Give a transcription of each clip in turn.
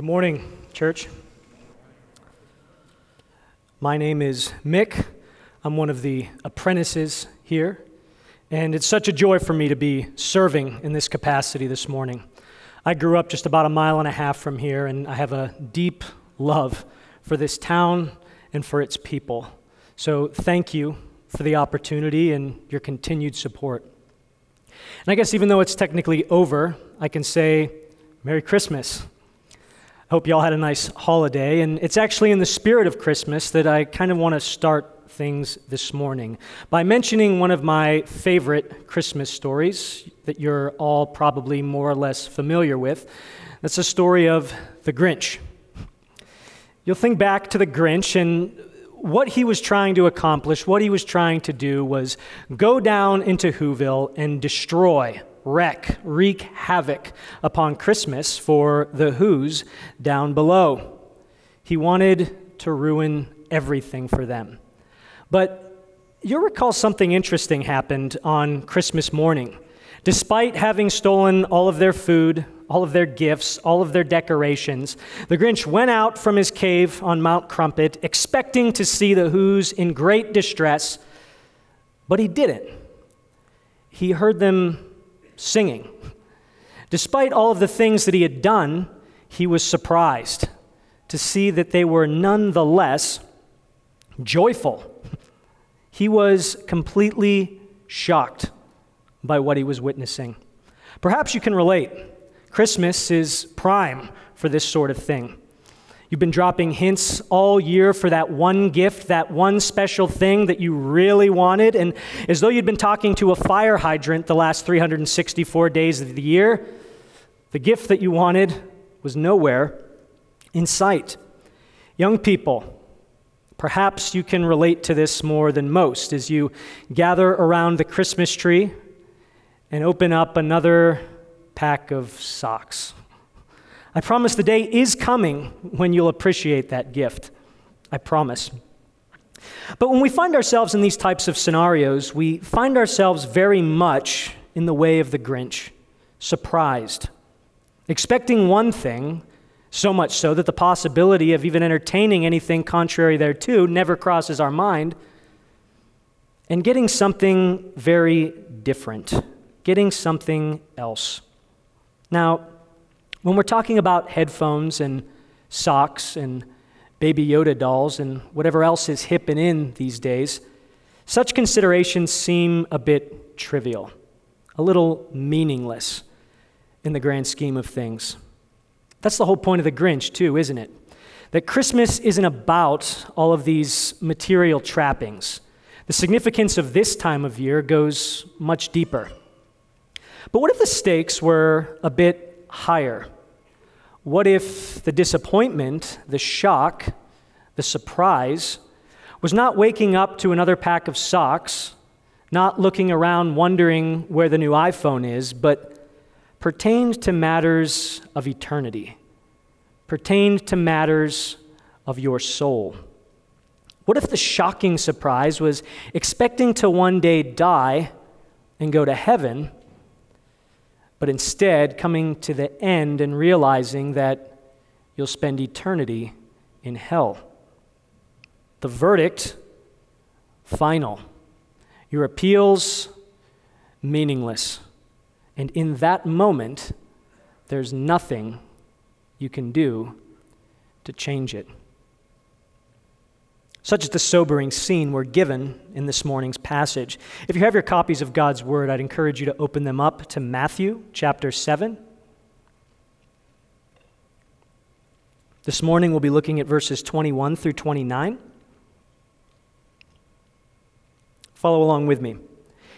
Good morning, church. My name is Mick. I'm one of the apprentices here, and it's such a joy for me to be serving in this capacity this morning. I grew up just about a mile and a half from here, and I have a deep love for this town and for its people. So, thank you for the opportunity and your continued support. And I guess even though it's technically over, I can say Merry Christmas. Hope you all had a nice holiday. And it's actually in the spirit of Christmas that I kind of want to start things this morning by mentioning one of my favorite Christmas stories that you're all probably more or less familiar with. That's the story of the Grinch. You'll think back to the Grinch, and what he was trying to accomplish, what he was trying to do was go down into Whoville and destroy, wreck, wreak havoc upon Christmas for the Who's down below. He wanted to ruin everything for them. But you'll recall something interesting happened on Christmas morning. Despite having stolen all of their food, all of their gifts, all of their decorations, the Grinch went out from his cave on Mount Crumpet expecting to see the Who's in great distress, but he didn't. He heard them singing. Despite all of the things that he had done, he was surprised to see that they were nonetheless joyful. He was completely shocked by what he was witnessing. Perhaps you can relate. Christmas is prime for this sort of thing. You've been dropping hints all year for that one gift, that one special thing that you really wanted, and as though you'd been talking to a fire hydrant the last 364 days of the year, the gift that you wanted was nowhere in sight. Young people, perhaps you can relate to this more than most as you gather around the Christmas tree and open up another pack of socks. I promise the day is coming when you'll appreciate that gift. I promise. But when we find ourselves in these types of scenarios, we find ourselves very much in the way of the Grinch, surprised, expecting one thing, so much so that the possibility of even entertaining anything contrary thereto never crosses our mind, and getting something very different, getting something else. Now, when we're talking about headphones and socks and baby Yoda dolls and whatever else is hip and in these days, such considerations seem a bit trivial, a little meaningless in the grand scheme of things. That's the whole point of the Grinch, too, isn't it? That Christmas isn't about all of these material trappings. The significance of this time of year goes much deeper. But what if the stakes were a bit higher? What if the disappointment, the shock, the surprise was not waking up to another pack of socks, not looking around wondering where the new iPhone is, but pertained to matters of eternity, pertained to matters of your soul? What if the shocking surprise was expecting to one day die and go to heaven? But instead coming to the end and realizing that you'll spend eternity in hell. The verdict, final. Your appeals, meaningless. And in that moment, there's nothing you can do to change it. Such is the sobering scene we're given in this morning's passage. If you have your copies of God's Word, I'd encourage you to open them up to Matthew chapter 7. This morning we'll be looking at verses 21 through 29. Follow along with me.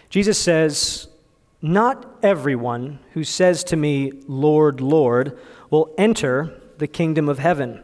Jesus says, Not everyone who says to me, Lord, Lord, will enter the kingdom of heaven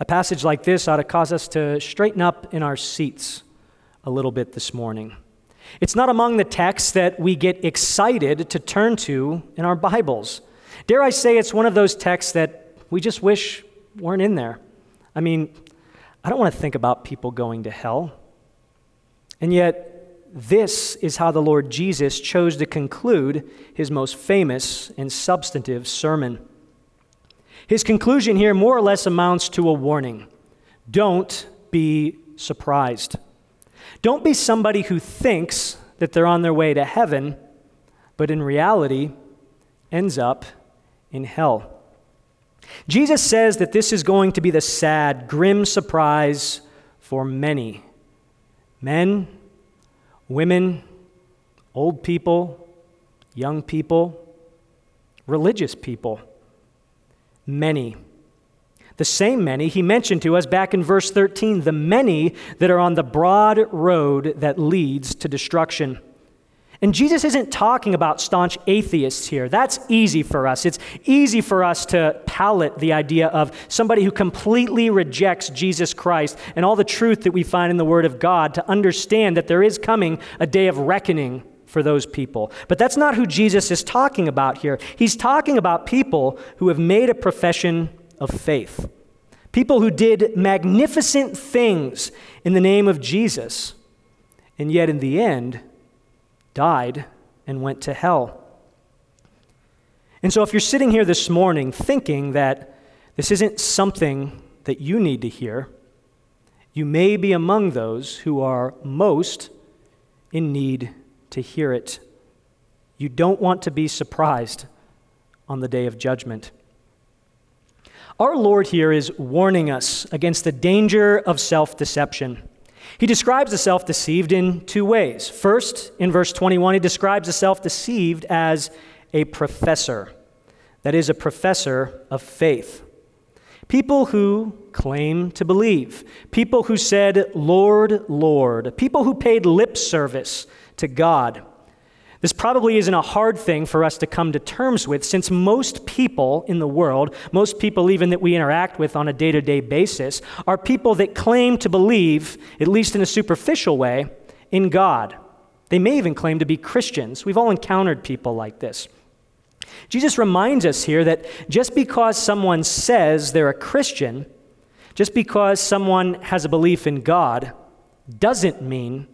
A passage like this ought to cause us to straighten up in our seats a little bit this morning. It's not among the texts that we get excited to turn to in our Bibles. Dare I say it's one of those texts that we just wish weren't in there. I mean, I don't want to think about people going to hell. And yet, this is how the Lord Jesus chose to conclude his most famous and substantive sermon. His conclusion here more or less amounts to a warning don't be surprised. Don't be somebody who thinks that they're on their way to heaven, but in reality ends up in hell. Jesus says that this is going to be the sad, grim surprise for many men, women, old people, young people, religious people. Many. The same many he mentioned to us back in verse 13, the many that are on the broad road that leads to destruction. And Jesus isn't talking about staunch atheists here. That's easy for us. It's easy for us to palate the idea of somebody who completely rejects Jesus Christ and all the truth that we find in the Word of God to understand that there is coming a day of reckoning for those people. But that's not who Jesus is talking about here. He's talking about people who have made a profession of faith, people who did magnificent things in the name of Jesus, and yet in the end, died and went to hell. And so, if you're sitting here this morning thinking that this isn't something that you need to hear, you may be among those who are most in need to hear it. You don't want to be surprised on the day of judgment. Our Lord here is warning us against the danger of self deception. He describes the self deceived in two ways. First, in verse 21, he describes the self deceived as a professor, that is, a professor of faith. People who claim to believe, people who said, Lord, Lord, people who paid lip service to God. This probably isn't a hard thing for us to come to terms with, since most people in the world, most people even that we interact with on a day to day basis, are people that claim to believe, at least in a superficial way, in God. They may even claim to be Christians. We've all encountered people like this. Jesus reminds us here that just because someone says they're a Christian, just because someone has a belief in God, doesn't mean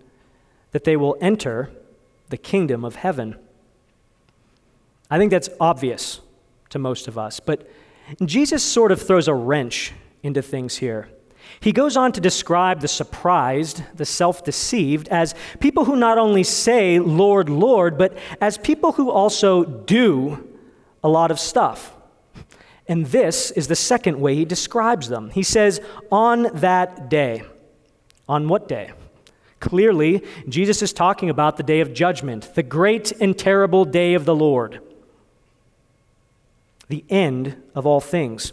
that they will enter the kingdom of heaven. I think that's obvious to most of us, but Jesus sort of throws a wrench into things here. He goes on to describe the surprised, the self deceived, as people who not only say, Lord, Lord, but as people who also do a lot of stuff. And this is the second way he describes them. He says, On that day. On what day? Clearly, Jesus is talking about the day of judgment, the great and terrible day of the Lord, the end of all things.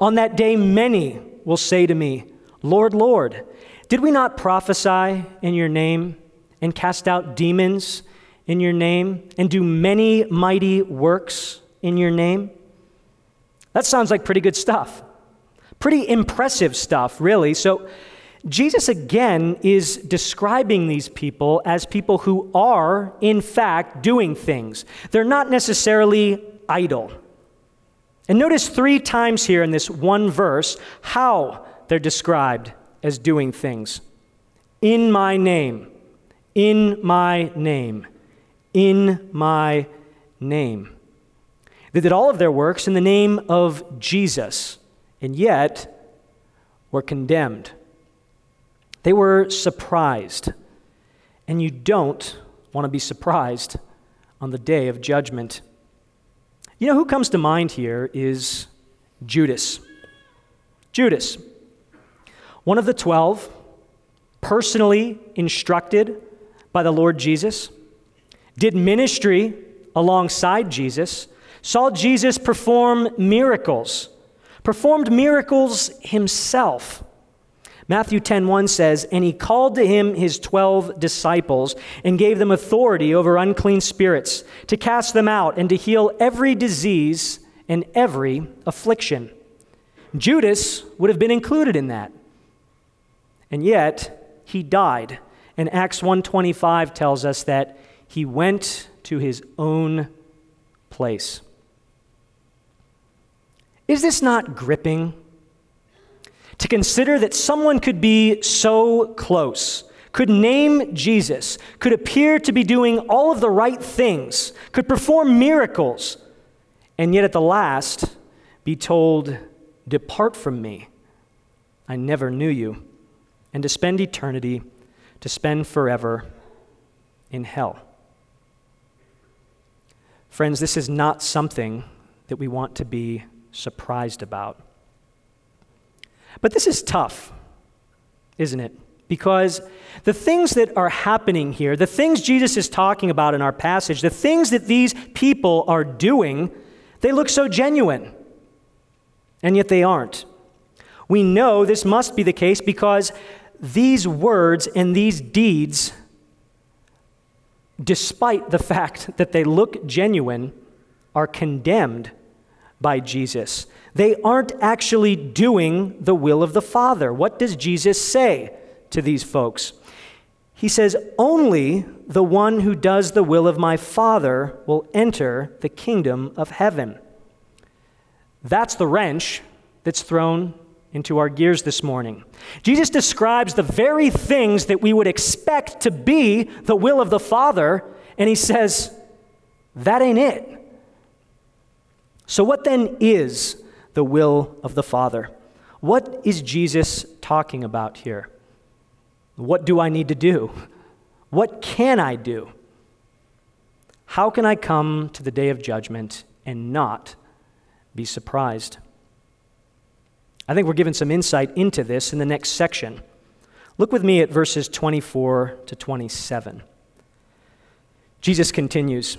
On that day, many will say to me, Lord, Lord, did we not prophesy in your name and cast out demons in your name and do many mighty works in your name? That sounds like pretty good stuff. Pretty impressive stuff, really. So, Jesus again is describing these people as people who are, in fact, doing things. They're not necessarily idle. And notice three times here in this one verse how they're described as doing things. In my name, in my name, in my name. They did all of their works in the name of Jesus, and yet were condemned. They were surprised. And you don't want to be surprised on the day of judgment. You know who comes to mind here is Judas. Judas, one of the twelve, personally instructed by the Lord Jesus, did ministry alongside Jesus, saw Jesus perform miracles, performed miracles himself. Matthew 10:1 says, "And he called to him his 12 disciples and gave them authority over unclean spirits to cast them out and to heal every disease and every affliction." Judas would have been included in that. And yet, he died. And Acts 1:25 tells us that he went to his own place. Is this not gripping? To consider that someone could be so close, could name Jesus, could appear to be doing all of the right things, could perform miracles, and yet at the last be told, Depart from me. I never knew you. And to spend eternity, to spend forever in hell. Friends, this is not something that we want to be surprised about. But this is tough, isn't it? Because the things that are happening here, the things Jesus is talking about in our passage, the things that these people are doing, they look so genuine. And yet they aren't. We know this must be the case because these words and these deeds, despite the fact that they look genuine, are condemned by Jesus. They aren't actually doing the will of the Father. What does Jesus say to these folks? He says, Only the one who does the will of my Father will enter the kingdom of heaven. That's the wrench that's thrown into our gears this morning. Jesus describes the very things that we would expect to be the will of the Father, and he says, That ain't it. So, what then is the will of the Father? What is Jesus talking about here? What do I need to do? What can I do? How can I come to the day of judgment and not be surprised? I think we're given some insight into this in the next section. Look with me at verses 24 to 27. Jesus continues.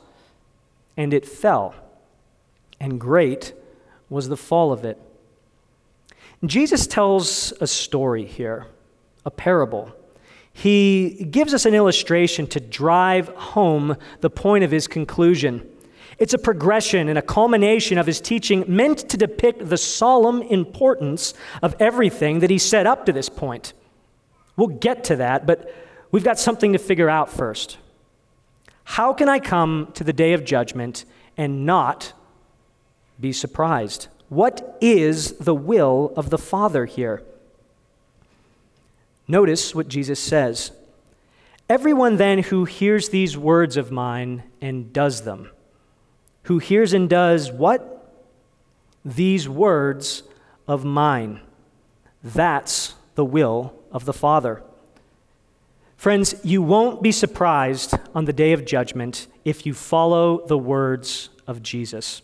and it fell, and great was the fall of it. Jesus tells a story here, a parable. He gives us an illustration to drive home the point of his conclusion. It's a progression and a culmination of his teaching meant to depict the solemn importance of everything that he set up to this point. We'll get to that, but we've got something to figure out first. How can I come to the day of judgment and not be surprised? What is the will of the Father here? Notice what Jesus says. Everyone then who hears these words of mine and does them, who hears and does what? These words of mine. That's the will of the Father. Friends, you won't be surprised on the day of judgment if you follow the words of Jesus.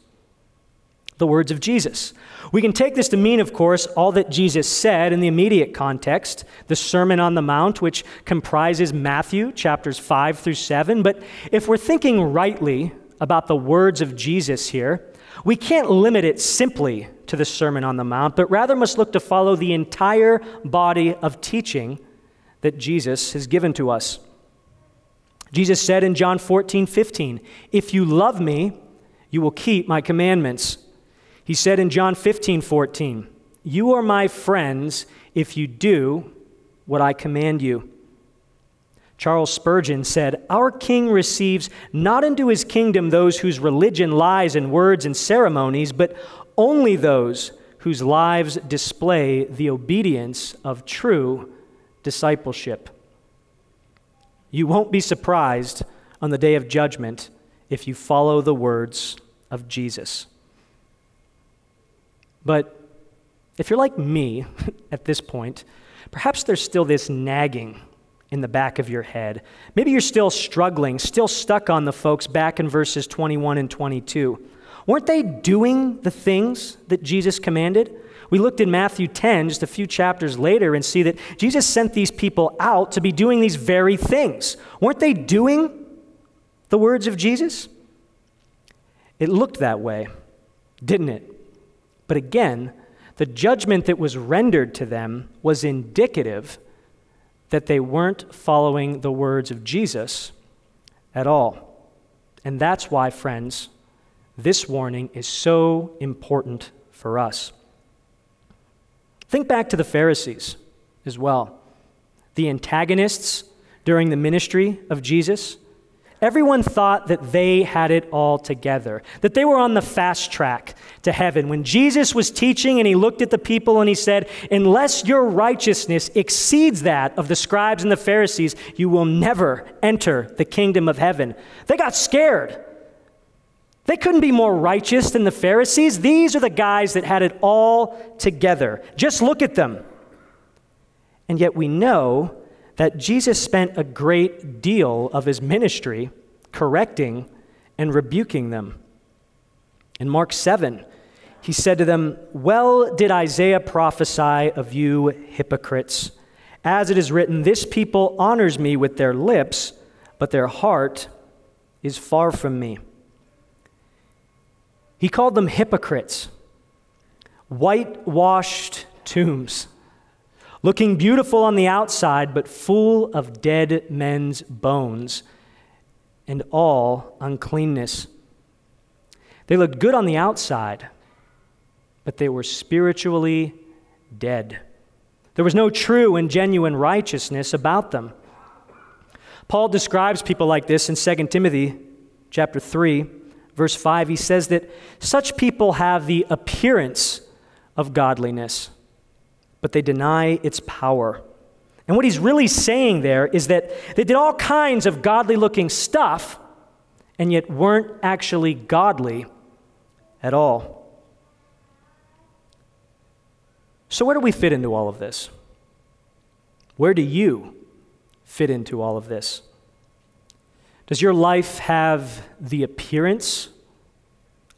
The words of Jesus. We can take this to mean, of course, all that Jesus said in the immediate context, the Sermon on the Mount, which comprises Matthew chapters 5 through 7. But if we're thinking rightly about the words of Jesus here, we can't limit it simply to the Sermon on the Mount, but rather must look to follow the entire body of teaching that Jesus has given to us. Jesus said in John 14, 15, If you love me, you will keep my commandments. He said in John 15, 14, You are my friends if you do what I command you. Charles Spurgeon said, Our king receives not into his kingdom those whose religion lies in words and ceremonies, but only those whose lives display the obedience of true discipleship. You won't be surprised on the day of judgment if you follow the words of Jesus. But if you're like me at this point, perhaps there's still this nagging in the back of your head. Maybe you're still struggling, still stuck on the folks back in verses 21 and 22. Weren't they doing the things that Jesus commanded? We looked in Matthew 10, just a few chapters later, and see that Jesus sent these people out to be doing these very things. Weren't they doing the words of Jesus? It looked that way, didn't it? But again, the judgment that was rendered to them was indicative that they weren't following the words of Jesus at all. And that's why, friends, this warning is so important for us. Think back to the Pharisees as well, the antagonists during the ministry of Jesus. Everyone thought that they had it all together, that they were on the fast track to heaven. When Jesus was teaching and he looked at the people and he said, Unless your righteousness exceeds that of the scribes and the Pharisees, you will never enter the kingdom of heaven. They got scared. They couldn't be more righteous than the Pharisees. These are the guys that had it all together. Just look at them. And yet we know that Jesus spent a great deal of his ministry correcting and rebuking them. In Mark 7, he said to them, Well did Isaiah prophesy of you hypocrites. As it is written, This people honors me with their lips, but their heart is far from me. He called them hypocrites, whitewashed tombs looking beautiful on the outside, but full of dead men's bones and all uncleanness. They looked good on the outside, but they were spiritually dead. There was no true and genuine righteousness about them. Paul describes people like this in 2 Timothy chapter 3 verse 5 he says that such people have the appearance of godliness but they deny its power. And what he's really saying there is that they did all kinds of godly looking stuff and yet weren't actually godly at all. So, where do we fit into all of this? Where do you fit into all of this? Does your life have the appearance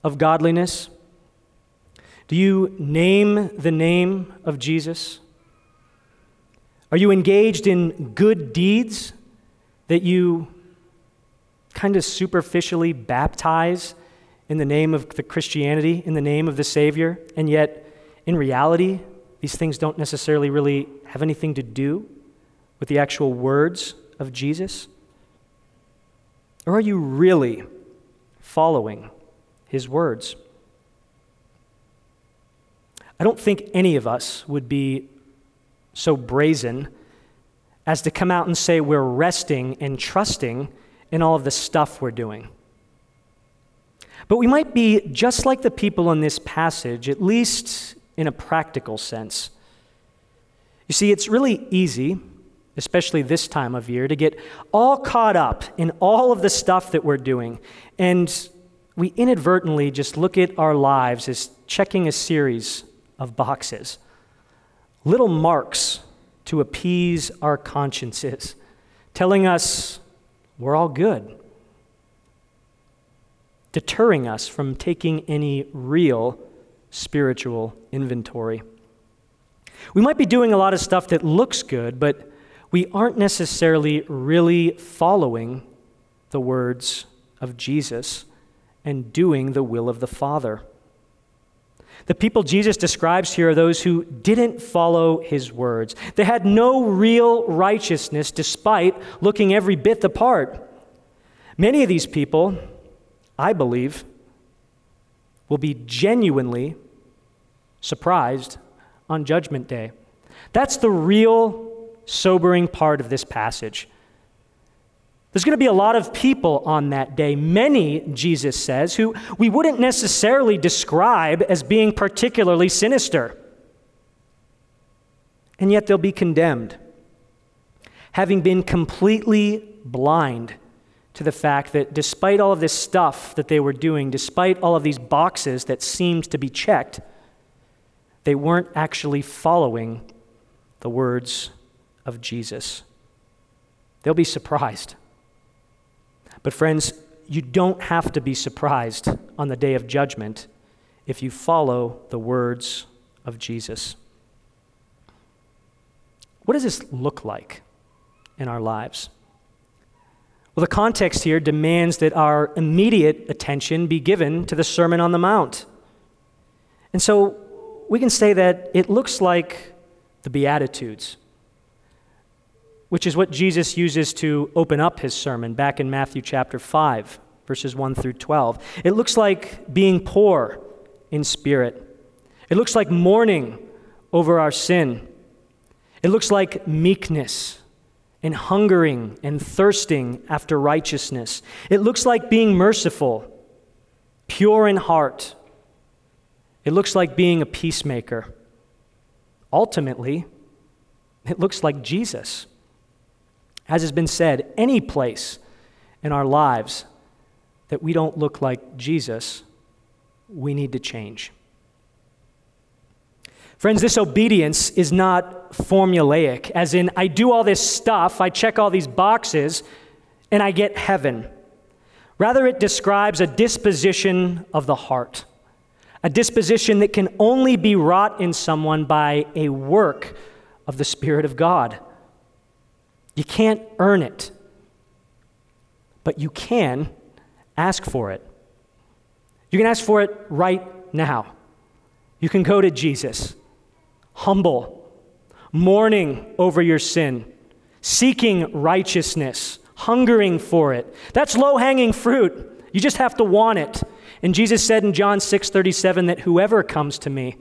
of godliness? Do you name the name of Jesus? Are you engaged in good deeds that you kind of superficially baptize in the name of the Christianity, in the name of the Savior, and yet in reality, these things don't necessarily really have anything to do with the actual words of Jesus? Or are you really following his words? I don't think any of us would be so brazen as to come out and say we're resting and trusting in all of the stuff we're doing. But we might be just like the people in this passage, at least in a practical sense. You see, it's really easy, especially this time of year, to get all caught up in all of the stuff that we're doing. And we inadvertently just look at our lives as checking a series of boxes, little marks to appease our consciences, telling us we're all good, deterring us from taking any real spiritual inventory. We might be doing a lot of stuff that looks good, but we aren't necessarily really following the words of Jesus and doing the will of the Father. The people Jesus describes here are those who didn't follow his words. They had no real righteousness despite looking every bit the part. Many of these people, I believe, will be genuinely surprised on Judgment Day. That's the real sobering part of this passage. There's going to be a lot of people on that day, many, Jesus says, who we wouldn't necessarily describe as being particularly sinister. And yet they'll be condemned, having been completely blind to the fact that despite all of this stuff that they were doing, despite all of these boxes that seemed to be checked, they weren't actually following the words of Jesus. They'll be surprised. But, friends, you don't have to be surprised on the day of judgment if you follow the words of Jesus. What does this look like in our lives? Well, the context here demands that our immediate attention be given to the Sermon on the Mount. And so we can say that it looks like the Beatitudes, which is what Jesus uses to open up his sermon back in Matthew chapter 5, verses 1 through 12. It looks like being poor in spirit, it looks like mourning over our sin, it looks like meekness and hungering and thirsting after righteousness. It looks like being merciful, pure in heart. It looks like being a peacemaker. Ultimately, it looks like Jesus. As has been said, any place in our lives that we don't look like Jesus, we need to change. Friends, this obedience is not formulaic, as in, I do all this stuff, I check all these boxes, and I get heaven. Rather, it describes a disposition of the heart, a disposition that can only be wrought in someone by a work of the Spirit of God. You can't earn it, but you can ask for it. You can ask for it right now. You can go to Jesus humble, mourning over your sin, seeking righteousness, hungering for it. That's low hanging fruit. You just have to want it. And Jesus said in John 6 37 that whoever comes to me,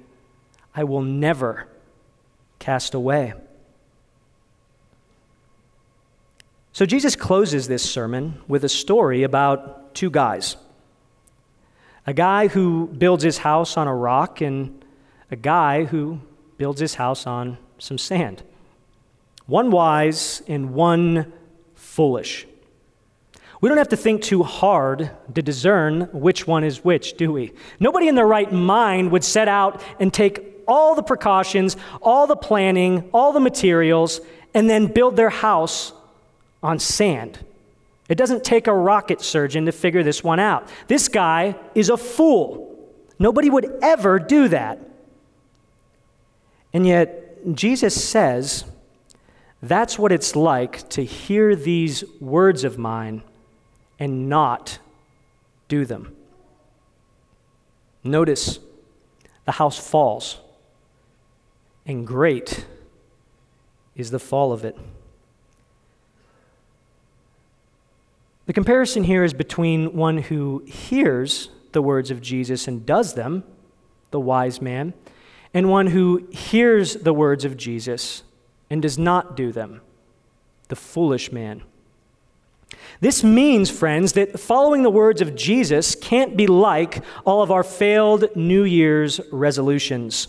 I will never cast away. So Jesus closes this sermon with a story about two guys a guy who builds his house on a rock and a guy who builds his house on some sand. One wise and one foolish. We don't have to think too hard to discern which one is which, do we? Nobody in their right mind would set out and take all the precautions, all the planning, all the materials, and then build their house on sand. It doesn't take a rocket surgeon to figure this one out. This guy is a fool. Nobody would ever do that. And yet, Jesus says, that's what it's like to hear these words of mine and not do them. Notice the house falls, and great is the fall of it. The comparison here is between one who hears the words of Jesus and does them, the wise man, and one who hears the words of Jesus and does not do them, the foolish man. This means, friends, that following the words of Jesus can't be like all of our failed New Year's resolutions,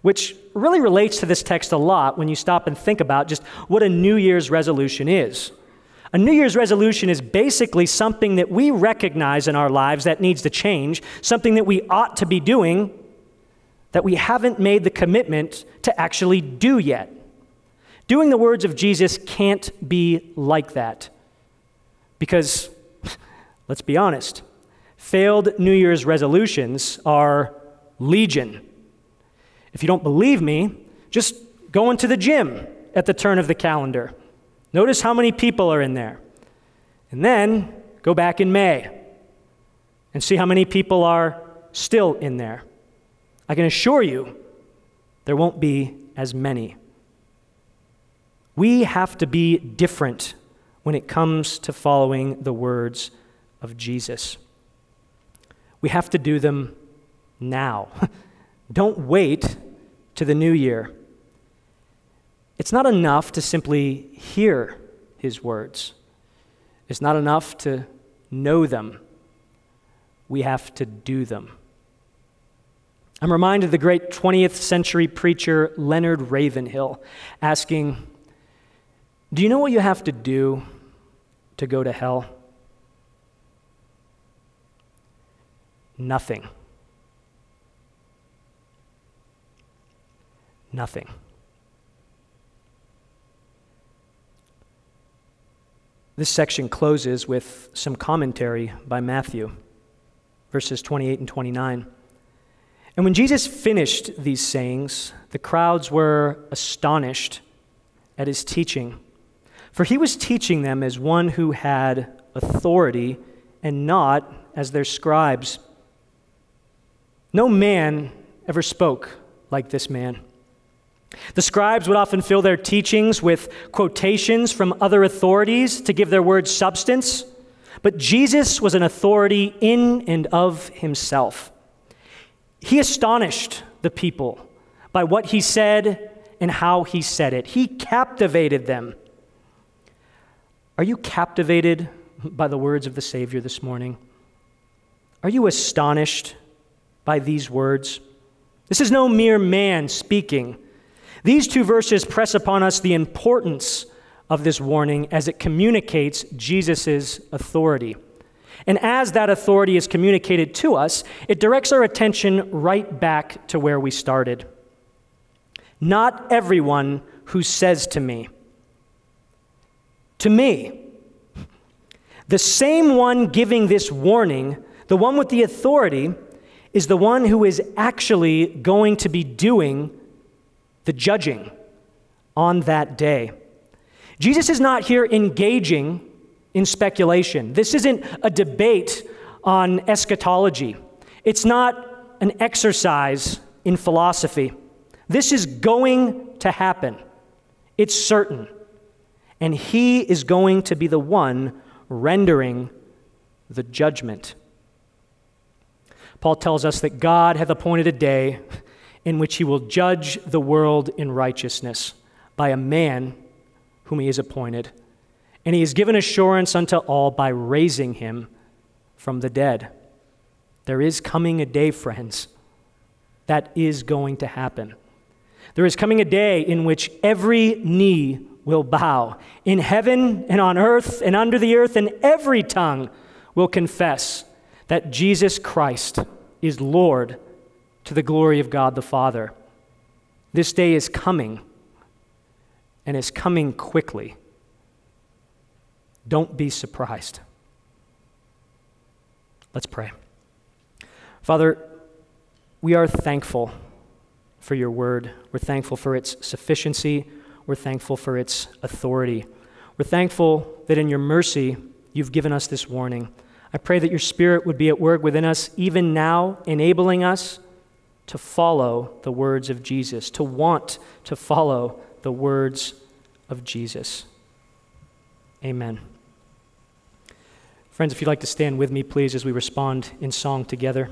which really relates to this text a lot when you stop and think about just what a New Year's resolution is. A New Year's resolution is basically something that we recognize in our lives that needs to change, something that we ought to be doing, that we haven't made the commitment to actually do yet. Doing the words of Jesus can't be like that. Because, let's be honest, failed New Year's resolutions are legion. If you don't believe me, just go into the gym at the turn of the calendar. Notice how many people are in there. And then go back in May and see how many people are still in there. I can assure you there won't be as many. We have to be different when it comes to following the words of Jesus. We have to do them now. Don't wait to the new year. It's not enough to simply hear his words, it's not enough to know them. We have to do them. I'm reminded of the great 20th century preacher Leonard Ravenhill asking, Do you know what you have to do to go to hell? Nothing. Nothing. This section closes with some commentary by Matthew, verses 28 and 29. And when Jesus finished these sayings, the crowds were astonished at his teaching, for he was teaching them as one who had authority and not as their scribes. No man ever spoke like this man. The scribes would often fill their teachings with quotations from other authorities to give their words substance, but Jesus was an authority in and of himself. He astonished the people by what he said and how he said it. He captivated them. Are you captivated by the words of the Savior this morning? Are you astonished by these words? This is no mere man speaking. These two verses press upon us the importance of this warning as it communicates Jesus' authority. And as that authority is communicated to us, it directs our attention right back to where we started. Not everyone who says to me, to me, the same one giving this warning, the one with the authority, is the one who is actually going to be doing the judging on that day. Jesus is not here engaging in speculation. This isn't a debate on eschatology, it's not an exercise in philosophy. This is going to happen, it's certain. And he is going to be the one rendering the judgment. Paul tells us that God hath appointed a day in which he will judge the world in righteousness by a man whom he has appointed. And he has given assurance unto all by raising him from the dead. There is coming a day, friends, that is going to happen. There is coming a day in which every knee will bow in heaven and on earth and under the earth, and every tongue will confess that Jesus Christ is Lord to the glory of God the Father. This day is coming, and is coming quickly. Don't be surprised. Let's pray. Father, we are thankful for your word. We're thankful for its sufficiency. We're thankful for its authority. We're thankful that in your mercy, you've given us this warning. I pray that your spirit would be at work within us even now, enabling us to follow the words of Jesus, to want to follow the words of Jesus. Amen. Friends, if you'd like to stand with me, please, as we respond in song together.